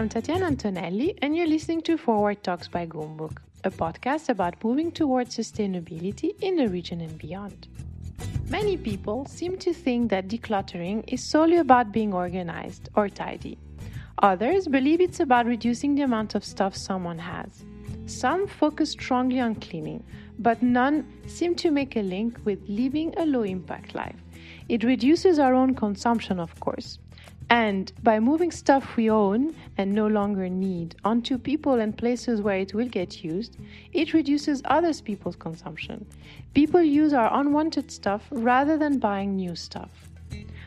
I'm Tatiana Antonelli, and you're listening to Forward Talks by Goumbook, a podcast about moving towards sustainability in the region and beyond. Many people seem to think that decluttering is solely about being organized or tidy. Others believe it's about reducing the amount of stuff someone has. Some focus strongly on cleaning, but none seem to make a link with living a low impact life. It reduces our own consumption, of course. And by moving stuff we own and no longer need onto people and places where it will get used, it reduces other people's consumption. People use our unwanted stuff rather than buying new stuff.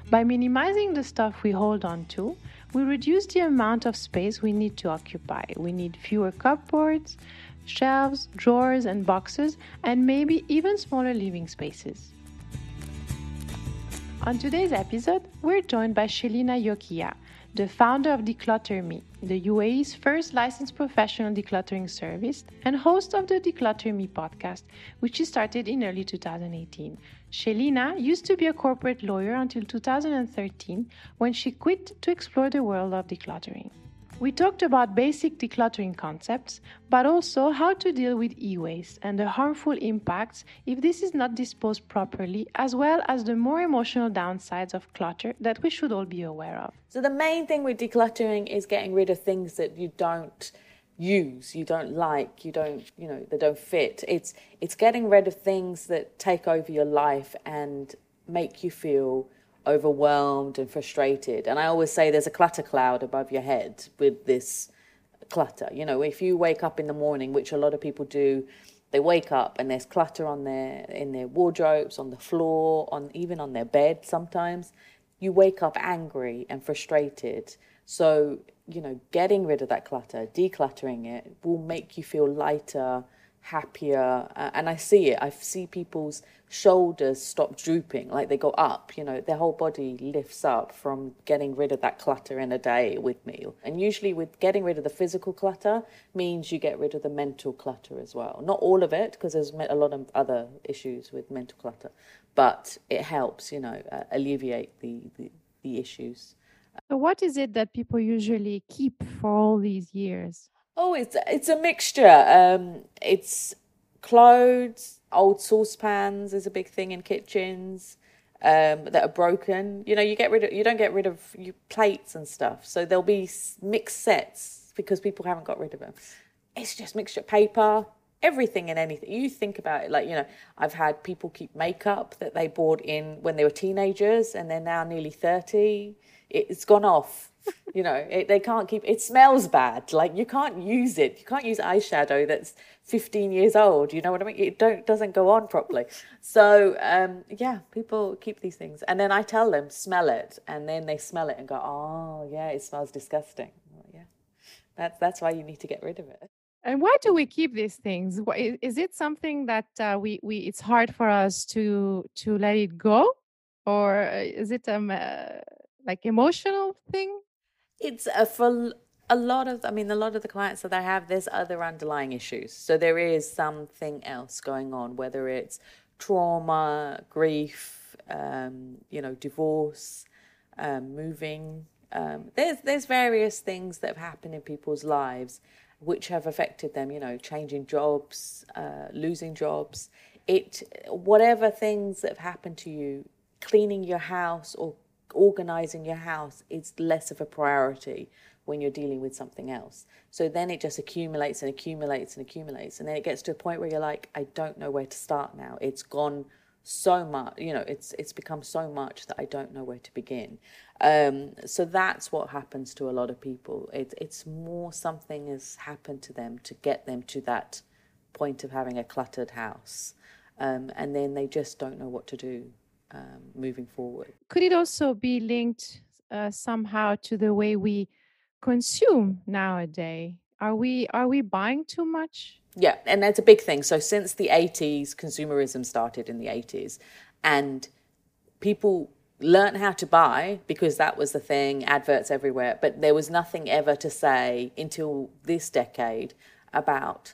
By minimizing the stuff we hold on to, we reduce the amount of space we need to occupy. We need fewer cupboards, shelves, drawers, and boxes, and maybe even smaller living spaces. On today's episode, we're joined by Shelina Jokhiya, the founder of Declutter Me, the UAE's first licensed professional decluttering service and host of the Declutter Me podcast, which she started in early 2018. Shelina used to be a corporate lawyer until 2013 when she quit to explore the world of decluttering. We talked about basic decluttering concepts, but also how to deal with e waste and the harmful impacts if this is not disposed properly, as well as the more emotional downsides of clutter that we should all be aware of. So, the main thing with decluttering is getting rid of things that you don't use you don't like you don't you know they don't fit it's it's getting rid of things that take over your life and make you feel overwhelmed and frustrated. And I always say there's a clutter cloud above your head with this clutter. You know, if you wake up in the morning, which a lot of people do, they wake up and there's clutter on their in their wardrobes, on the floor, on even on their bed sometimes. You wake up angry and frustrated. So, you know, getting rid of that clutter, decluttering it will make you feel lighter, happier uh, and i see it. I see people's shoulders stop drooping like they go up you know their whole body lifts up from getting rid of that clutter in a day with me. And usually with getting rid of the physical clutter means you get rid of the mental clutter as well. Not all of it because there's a lot of other issues with mental clutter but it helps you know uh, alleviate the, the the issues. So what is it that people usually keep for all these years Oh, it's it's a mixture. Um, it's clothes, old saucepans is a big thing in kitchens um, that are broken. You know, you get rid of you don't get rid of your plates and stuff, so there'll be mixed sets because people haven't got rid of them. It's just mixture paper, everything and anything. You think about it, like you know, I've had people keep makeup that they bought in when they were teenagers and they're now nearly thirty. It's gone off you know, it, they can't keep. It smells bad. Like you can't use it. You can't use eyeshadow that's 15 years old. You know what I mean? It don't doesn't go on properly. So um, yeah, people keep these things, and then I tell them smell it, and then they smell it and go, oh yeah, it smells disgusting. Yeah, that's that's why you need to get rid of it. And why do we keep these things? Is it something that uh, we we it's hard for us to to let it go, or uh, is it um uh, like emotional thing? it's a, for a lot of, I mean, a lot of the clients that I have, there's other underlying issues. So there is something else going on, whether it's trauma, grief, um, you know, divorce, um, moving. Um, there's there's various things that have happened in people's lives which have affected them. You know, changing jobs, uh, losing jobs. It whatever things that have happened to you, cleaning your house or organizing your house is less of a priority when you're dealing with something else. So then it just accumulates and accumulates and accumulates. And then it gets to a point where you're like, I don't know where to start now. It's gone so much, you know, it's it's become so much that I don't know where to begin. Um, so that's what happens to a lot of people. It, it's more something has happened to them to get them to that point of having a cluttered house. Um, and then they just don't know what to do um, moving forward. Could it also be linked uh, somehow to the way we consume nowadays? Are we are we buying too much? Yeah, and that's a big thing. So since the 80s, consumerism started in the 80s, and people learned how to buy because that was the thing, adverts everywhere. But there was nothing ever to say until this decade about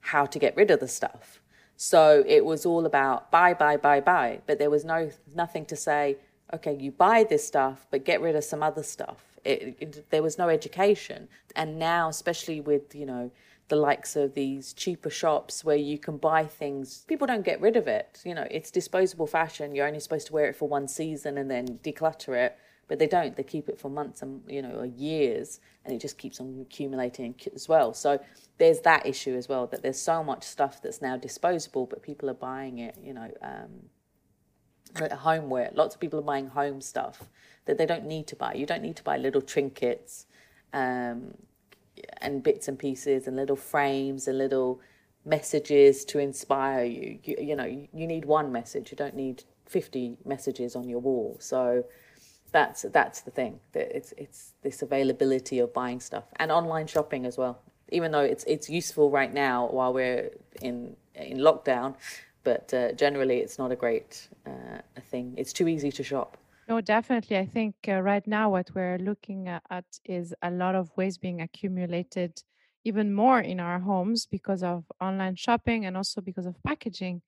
how to get rid of the stuff. So it was all about buy, buy, buy, buy. But there was no nothing to say, okay, you buy this stuff, but get rid of some other stuff. It, it, there was no education, and now, especially with you know the likes of these cheaper shops where you can buy things, people don't get rid of it. You know, it's disposable fashion. You're only supposed to wear it for one season and then declutter it but they don't. They keep it for months and you know or years, and it just keeps on accumulating as well. So there's that issue as well that there's so much stuff that's now disposable, but people are buying it. You know, um, homeware. Lots of people are buying home stuff that they don't need to buy. You don't need to buy little trinkets. Um, and bits and pieces and little frames and little messages to inspire you. You, you know, you need one message. You don't need 50 messages on your wall. So that's that's the thing it's it's this availability of buying stuff and online shopping as well. Even though it's it's useful right now while we're in in lockdown but uh, generally it's not a great uh, thing. It's too easy to shop. No definitely. I think uh, right now what we're looking at is a lot of waste being accumulated even more in our homes because of online shopping and also because of packaging.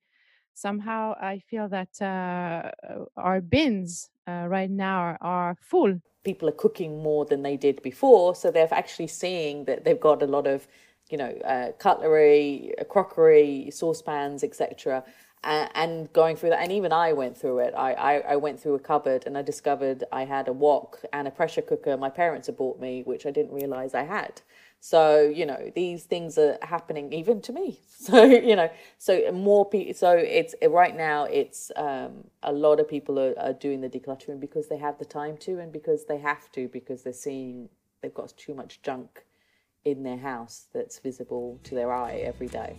Somehow I feel that uh, our bins uh, right now are, full. People are cooking more than they did before, so they're actually seeing that they've got a lot of, you know, uh, cutlery, crockery, saucepans, etc. And, going through that, and even I went through it. I, I, I went through a cupboard and I discovered I had a wok and a pressure cooker my parents had bought me, which I didn't realize I had. So you know these things are happening even to me. So you know, so more people. So it's right now. It's um, a lot of people are, are doing the decluttering because they have the time to, and because they have to, because they're seeing they've got too much junk in their house that's visible to their eye every day.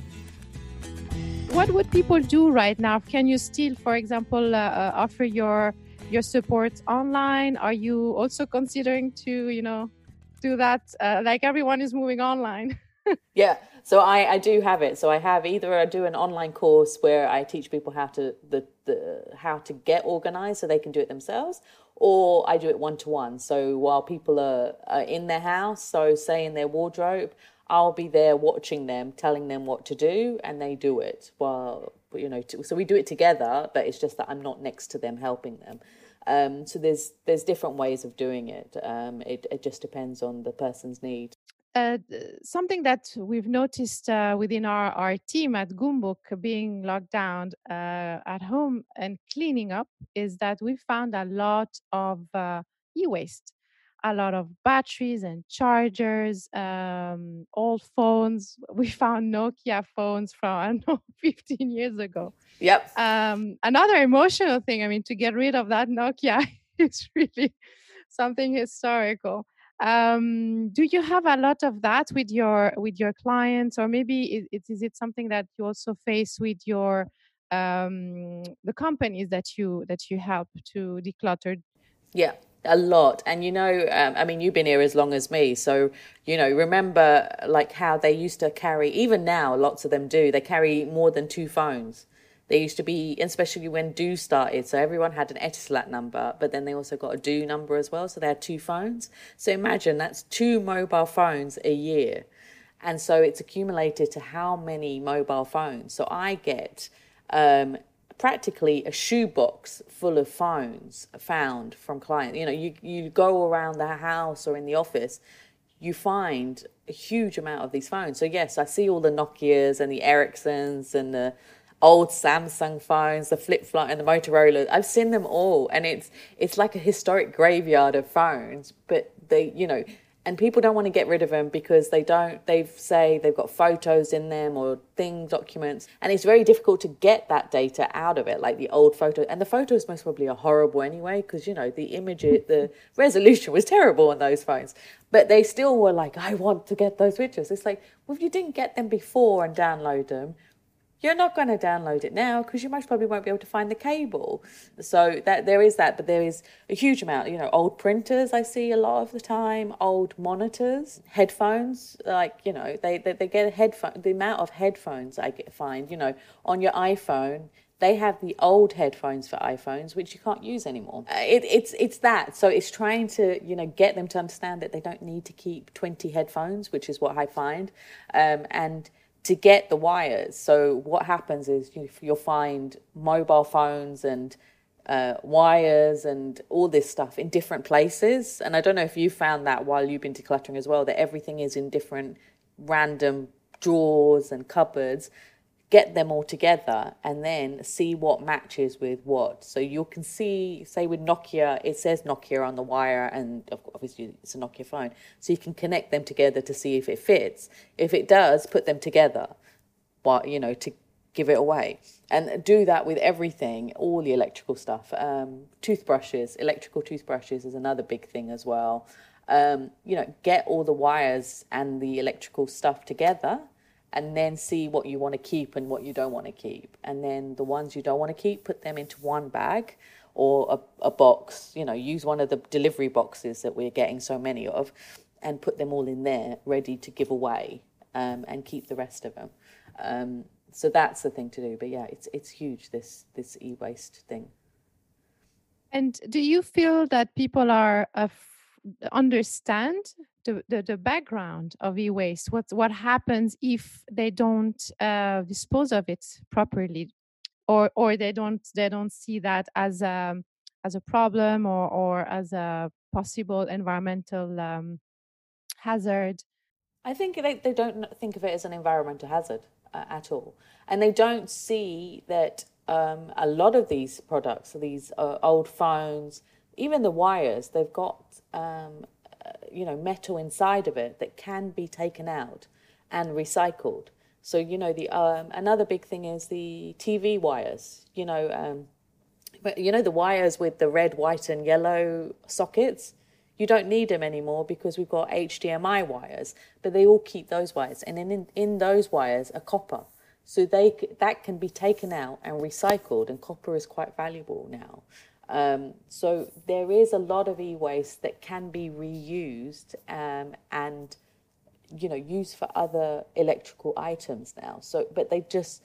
What would people do right now? Can you still, for example, uh, uh offer your your support online? Are you also considering to, you know, do that uh, like everyone is moving online. Yeah so I, I do have it. So i have either i do an online course where i teach people how to the, the how to get organized so they can do it themselves or i do it one to one so while people are, are in their house so say in their wardrobe i'll be there watching them telling them what to do and they do it while you know so we do it together but it's just that i'm not next to them helping them um, so there's there's different ways of doing it. Um, it it just depends on the person's need. Uh, something that we've noticed uh, within our, our team at Goumbook being locked down uh, at home and cleaning up is that we found a lot of uh, e-waste a lot of batteries and chargers, um, old phones. We found Nokia phones from I don't know 15 years ago. Yep. Um, another emotional thing. I mean, to get rid of that Nokia is really something historical. Um, do you have a lot of that with your with your clients, or maybe it, is it something that you also face with your um, the companies that you that you help to declutter? Yeah, a lot. And you know um, i mean you've been here as long as me. So you know remember like how they used to carry even now lots of them do. They carry more than two phones. They used to be especially when du started so everyone had an etisalat number but then they also got a du number as well so they had two phones. So imagine that's two mobile phones a year. And so it's accumulated to how many mobile phones. So i get um, practically a shoebox full of phones found from clients. You know, you, you go around the house or in the office, you find a huge amount of these phones. So yes, I see all the Nokias and the Ericssons and the old Samsung phones, the flip flop and the Motorola. I've seen them all, and it's it's like a historic graveyard of phones. But they, you know, and people don't want to get rid of them because they don't they say they've got photos in them or thing documents. And it's very difficult to get that data out of it like the old photo and the photos most probably are horrible anyway because you know the image the resolution was terrible on those phones. But they still were like i want to get those pictures. It's like well if you didn't get them before and download them you're not going to download it now because you most probably won't be able to find the cable. So that there is that, but there is a huge amount. You know, old printers I see a lot of the time, old monitors, headphones. Like you know, they they, they get a headphone. The amount of headphones I get, find, you know, on your iPhone. They have the old headphones for iPhones, which you can't use anymore. Uh, it, it's it's that. So it's trying to you know get them to understand that they don't need to keep twenty headphones, which is what I find, um, and to get the wires. So what happens is you, will find mobile phones and uh, wires and all this stuff in different places. And I don't know if you found that while you've been decluttering as well, that everything is in different random drawers and cupboards. Get them all together and then see what matches with what. So you can see, say with Nokia, it says Nokia on the wire, and obviously it's a Nokia phone. So you can connect them together to see if it fits. If it does, put them together. But you know, to give it away. And do that with everything, all the electrical stuff. Um, toothbrushes, electrical toothbrushes is another big thing as well. Um, you know, get all the wires and the electrical stuff together and then see what you want to keep and what you don't want to keep. And then the ones you don't want to keep, put them into one bag or a, a box. You know, use one of the delivery boxes that we're getting so many of and put them all in there ready to give away um, and keep the rest of them. Um, so that's the thing to do. But yeah, it's it's huge this this e waste thing. And do you feel that people are understand the, the, the background of e waste? What what happens if they don't uh, dispose of it properly, or or they don't they don't see that as a as a problem or or as a possible environmental um, hazard? I think they, they don't think of it as an environmental hazard uh, at all. And they don't see that um, a lot of these products, these uh, old phones, even the wires, they've got um, you know metal inside of it that can be taken out and recycled. So you know the um, another big thing is the TV wires. You know, um, but you know the wires with the red, white, and yellow sockets. You don't need them anymore because we've got HDMI wires, but they all keep those wires. And in, in those wires are copper. So they that can be taken out and recycled, and copper is quite valuable now. Um, so there is a lot of e-waste that can be reused um, and you know used for other electrical items now. So, but they just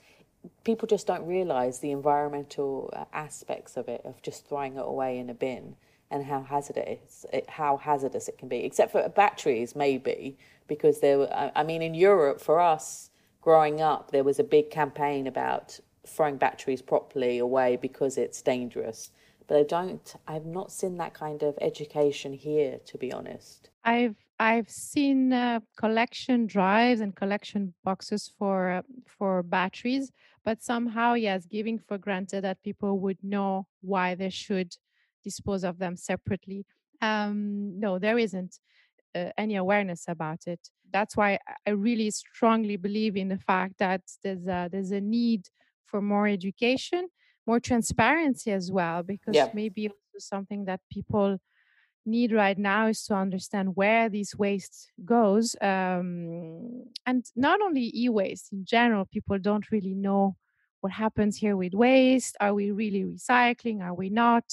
people just don't realize the environmental uh, aspects of it of just throwing it away in a bin and how hazardous it, how hazardous it can be. Except for batteries, maybe because there. Were, I mean, in Europe, for us growing up, there was a big campaign about throwing batteries properly away because it's dangerous. But I don't. I've not seen that kind of education here, to be honest. I've I've seen uh, collection drives and collection boxes for uh, for batteries, but somehow, yes, giving for granted that people would know why they should dispose of them separately. Um, no, there isn't uh, any awareness about it. That's why I really strongly believe in the fact that there's a, there's a need for more education, more transparency as well, because yeah. maybe also something that people need right now is to understand where this waste goes um, and not only e-waste in general people don't really know what happens here with waste are we really recycling are we not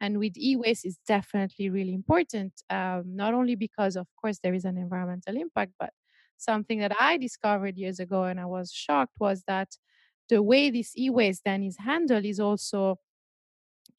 and with e-waste is definitely really important um, not only because of course there is an environmental impact but something that i discovered years ago and i was shocked was that the way this e-waste then is handled is also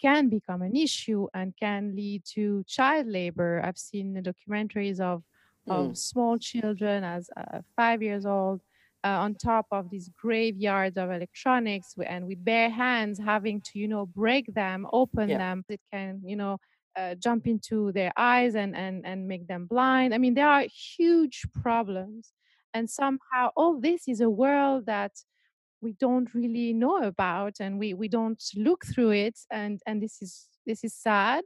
can become an issue and can lead to child labor i've seen the documentaries of mm. of small children as uh, five years old uh, on top of these graveyards of electronics and with bare hands having to you know break them open yeah. them it can you know uh, jump into their eyes and, and and make them blind i mean there are huge problems and somehow all this is a world that we don't really know about and we we don't look through it and and this is this is sad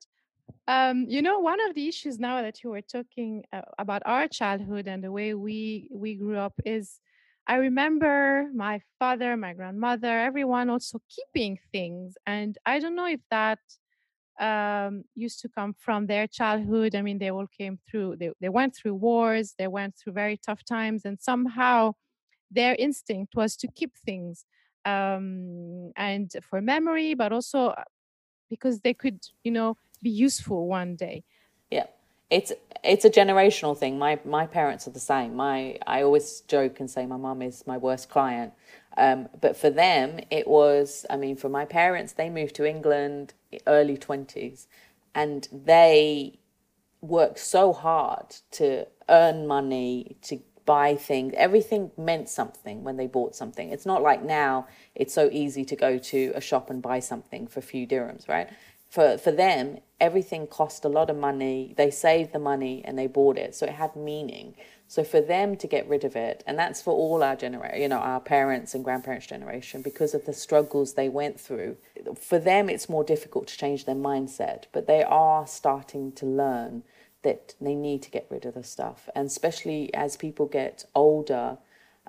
um, you know, one of the issues now that you were talking uh, about our childhood and the way we we grew up is I remember my father, my grandmother, everyone also keeping things. And I don't know if that um, used to come from their childhood. I mean, they all came through, they, they went through wars, they went through very tough times, and somehow their instinct was to keep things um, and for memory, but also uh, because they could, you know, be useful one day. Yeah it's it's a generational thing. My my parents are the same. My I always joke and say my mum is my worst client. Um, but for them, it was. I mean, for my parents, they moved to England early twenties, and they worked so hard to earn money to buy things. Everything meant something when they bought something. It's not like now it's so easy to go to a shop and buy something for a few dirhams, right? For for them, everything cost a lot of money. They saved the money and they bought it, so it had meaning. So for them to get rid of it, and that's for all our generation, you know, our parents and grandparents' generation, because of the struggles they went through, for them it's more difficult to change their mindset. But they are starting to learn that they need to get rid of the stuff, and especially as people get older,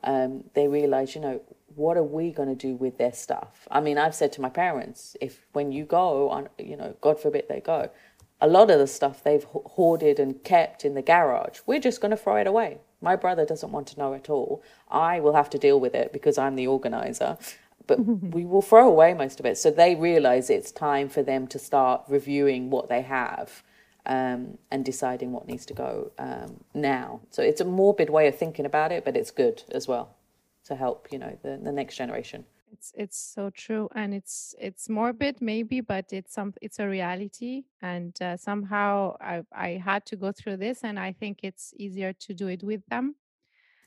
um, they realize, you know, what are we going to do with their stuff? I mean, I've said to my parents, if when you go on, you know, God forbid they go, a lot of the stuff they've hoarded and kept in the garage, we're just going to throw it away. My brother doesn't want to know at all. I will have to deal with it because I'm the organizer. But we will throw away most of it. So they realize it's time for them to start reviewing what they have um, and deciding what needs to go um, now. So it's a morbid way of thinking about it, but it's good as well to help, you know, the, the next generation it's it's so true and it's it's morbid maybe but it's some it's a reality and uh, somehow I, I had to go through this and i think it's easier to do it with them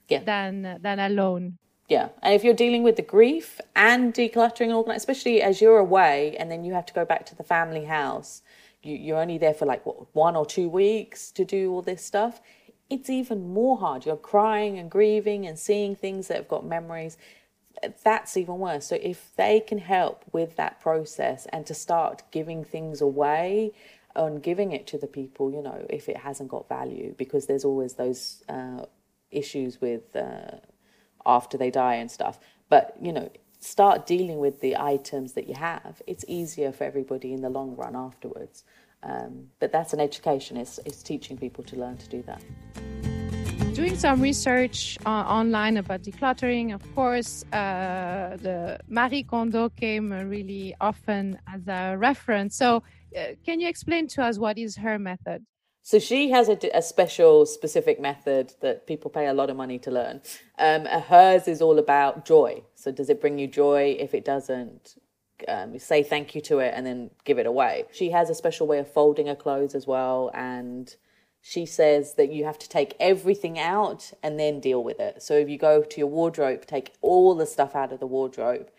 yeah. than than alone yeah and if you're dealing with the grief and decluttering especially as you're away and then you have to go back to the family house you, you're only there for like what, one or two weeks to do all this stuff it's even more hard you're crying and grieving and seeing things that have got memories that's even worse. So if they can help with that process and to start giving things away and giving it to the people, you know, if it hasn't got value, because there's always those uh, issues with uh, after they die and stuff. But you know, start dealing with the items that you have. It's easier for everybody in the long run afterwards. Um, but that's an education. It's, it's teaching people to learn to do that doing some research uh, online about decluttering, of course, uh, the Marie Kondo came really often as a reference. So, uh, can you explain to us what is her method? So she has a, a, special, specific method that people pay a lot of money to learn. Um, hers is all about joy. So does it bring you joy? If it doesn't, um, say thank you to it and then give it away. She has a special way of folding her clothes as well, and she says that you have to take everything out and then deal with it. So if you go to your wardrobe, take all the stuff out of the wardrobe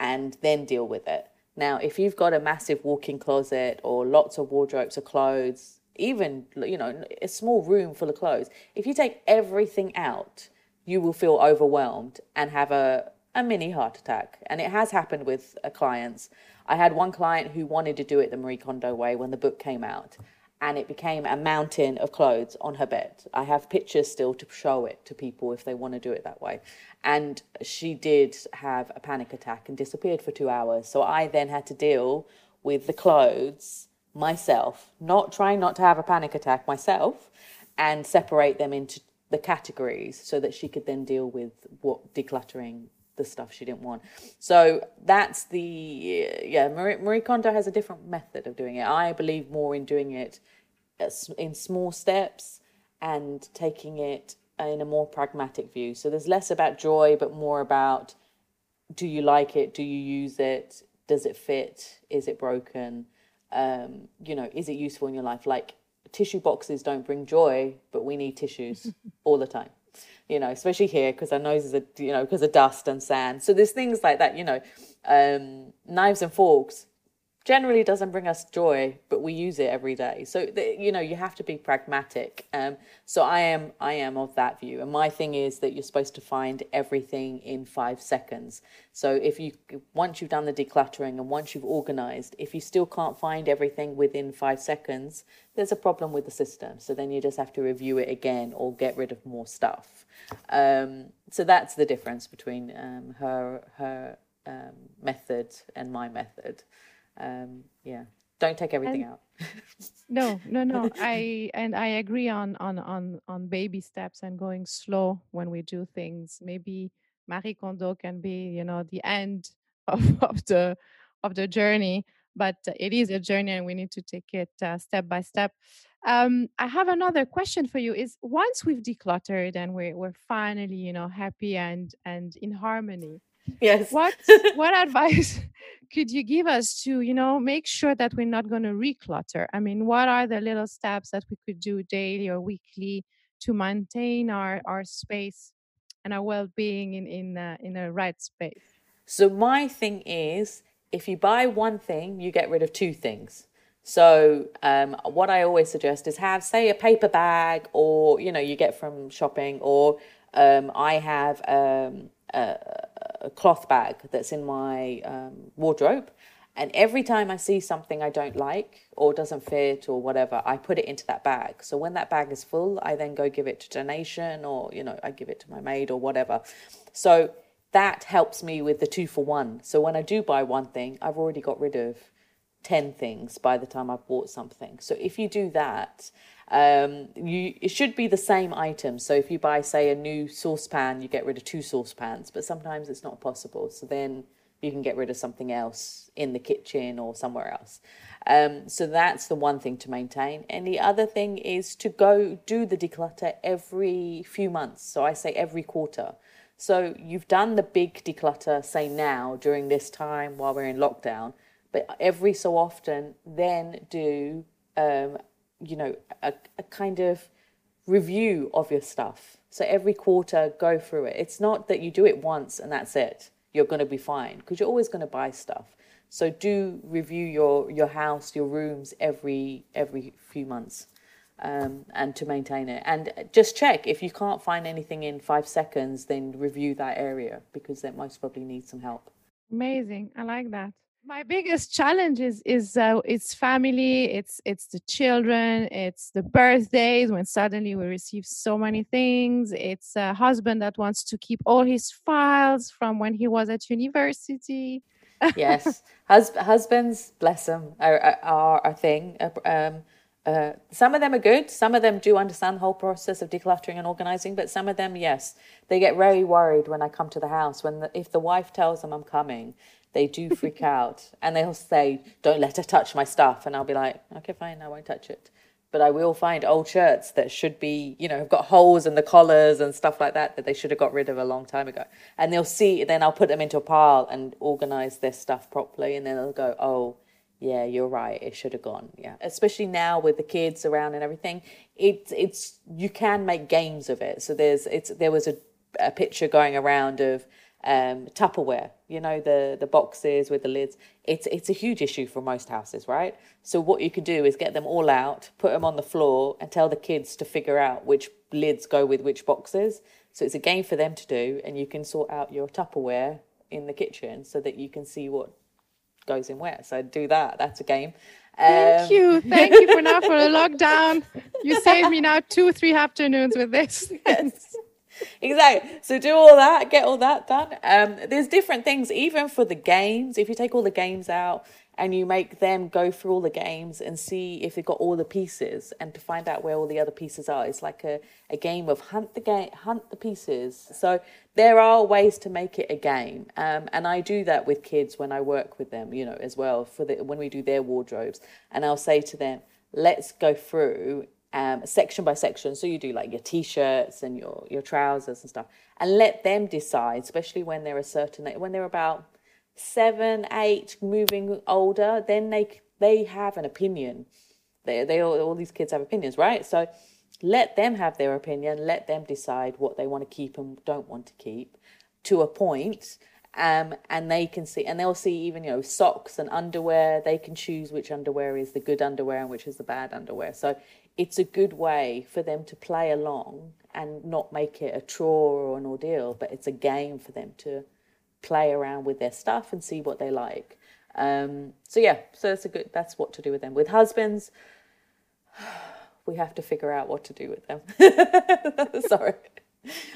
and then deal with it. Now, if you've got a massive walk-in closet or lots of wardrobes of clothes, even you know a small room full of clothes, if you take everything out, you will feel overwhelmed and have a a mini heart attack. And it has happened with uh, clients. I had one client who wanted to do it the Marie Kondo way when the book came out and it became a mountain of clothes on her bed. I have pictures still to show it to people if they want to do it that way. And she did have a panic attack and disappeared for two hours. So I then had to deal with the clothes myself, not trying not to have a panic attack myself, and separate them into the categories so that she could then deal with what decluttering the stuff she didn't want. So that's the uh, yeah. Marie, Marie Kondo has a different method of doing it. I believe more in doing it in small steps and taking it in a more pragmatic view. So there's less about joy, but more about do you like it? Do you use it? Does it fit? Is it broken? Um, you know, is it useful in your life? Like tissue boxes don't bring joy, but we need tissues all the time you know, especially here because our noses are, you know, because of dust and sand. So there's things like that, you know, um, knives and forks generally doesn't bring us joy, but we use it every day. So the, you know, you have to be pragmatic. Um, so I am, I am of that view. And my thing is that you're supposed to find everything in five seconds. So if you once you've done the decluttering and once you've organized, if you still can't find everything within five seconds, there's a problem with the system. So then you just have to review it again or get rid of more stuff. Um, so that's the difference between um, her her um, method and my method um, yeah, don't take everything and, out. no, no, no. I and I agree on on on on baby steps and going slow when we do things. Maybe Marie Kondo can be, you know, the end of, of the of the journey, but it is a journey and we need to take it uh, step by step. Um, I have another question for you. Is once we've decluttered and we're we're finally, you know, happy and and in harmony, yes what what advice could you give us to you know make sure that we're not going to reclutter? I mean what are the little steps that we could do daily or weekly to maintain our our space and our well-being in in uh, in a right space? So my thing is if you buy one thing you get rid of two things. So um, what i always suggest is have say a paper bag or you know you get from shopping or um, i have um, a, a, cloth bag that's in my um, wardrobe and every time I see something I don't like or doesn't fit or whatever, I put it into that bag. So when that bag is full, I then go give it to donation or, you know, I give it to my maid or whatever. So that helps me with the two for one. So when I do buy one thing, I've already got rid of 10 things by the time I've bought something. So if you do that, um, you it should be the same item. So if you buy, say, a new saucepan, you get rid of two saucepans, but sometimes it's not possible. So then you can get rid of something else in the kitchen or somewhere else. Um, so that's the one thing to maintain. And the other thing is to go do the declutter every few months. So I say every quarter. So you've done the big declutter, say now during this time while we're in lockdown, but every so often then do, um, you know, a, a kind of review of your stuff. So every quarter, go through it. It's not that you do it once and that's it you're going to be fine because you're always going to buy stuff. So do review your your house, your rooms every every few months, um, and to maintain it. And just check if you can't find anything in five seconds, then review that area because that most probably needs some help. Amazing, I like that my biggest challenge is is uh, it's family it's it's the children it's the birthdays when suddenly we receive so many things it's a husband that wants to keep all his files from when he was at university yes Hus- husbands bless them are, are a thing uh, um, uh, some of them are good. Some of them do understand the whole process of decluttering and organizing, but some of them, yes, they get very worried when I come to the house. When the, if the wife tells them I'm coming, they do freak out and they'll say, Don't let her touch my stuff. And I'll be like, Okay, fine, I won't touch it. But I will find old shirts that should be, you know, have got holes in the collars and stuff like that that they should have got rid of a long time ago. And they'll see, then I'll put them into a pile and organize their stuff properly. And then they'll go, Oh, yeah, you're right. It should have gone. Yeah, especially now with the kids around and everything, it's it's you can make games of it. So there's it's there was a, a picture going around of um, Tupperware, you know, the, the boxes with the lids. It's, it's a huge issue for most houses, right? So, what you can do is get them all out, put them on the floor, and tell the kids to figure out which lids go with which boxes. So, it's a game for them to do, and you can sort out your Tupperware in the kitchen so that you can see what goes in where. So, do that. That's a game. Thank um, you. Thank you for now for the lockdown. You saved me now two, three afternoons with this. yes exactly. So do all that, get all that done. Um, there's different things, even for the games. If you take all the games out and you make them go through all the games and see if they've got all the pieces and to find out where all the other pieces are, it's like a, a game of hunt the game, hunt the pieces. So there are ways to make it a game, um, and I do that with kids when I work with them, you know, as well for the when we do their wardrobes, and I'll say to them, let's go through um, section by section. So you do like your t-shirts and your your trousers and stuff, and let them decide. Especially when they're a certain when they're about seven, eight, moving older, then they they have an opinion. They they all, all these kids have opinions, right? So let them have their opinion. Let them decide what they want to keep and don't want to keep to a point. Um, and they can see, and they'll see even you know socks and underwear. They can choose which underwear is the good underwear and which is the bad underwear. So it's a good way for them to play along and not make it a chore or an ordeal, but it's a game for them to play around with their stuff and see what they like. Um, so yeah, so that's a good. That's what to do with them. With husbands, we have to figure out what to do with them. Sorry.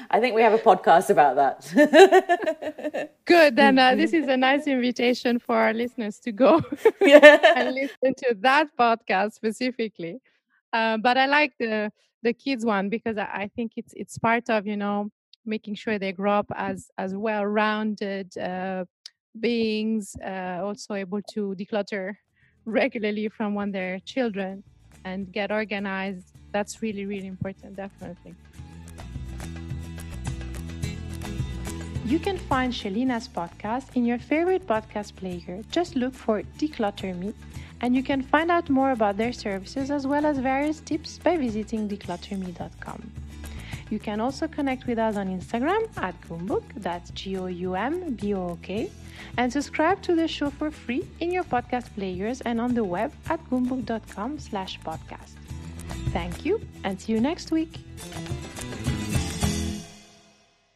I think we have a podcast about that. Good. Then uh, this is a nice invitation for our listeners to go yeah. and listen to that podcast specifically. Uh, but I like the the kids one because I, I, think it's it's part of you know making sure they grow up as as well rounded uh, beings, uh, also able to declutter regularly from when they're children and get organized. That's really really important, definitely. You can find Shelina's podcast in your favorite podcast player. Just look for Declutter Me and you can find out more about their services as well as various tips by visiting declutterme.com. You can also connect with us on Instagram at Goumbook, that's G O U M B O O K, and subscribe to the show for free in your podcast players and on the web at goumbook.com slash podcast. Thank you and see you next week.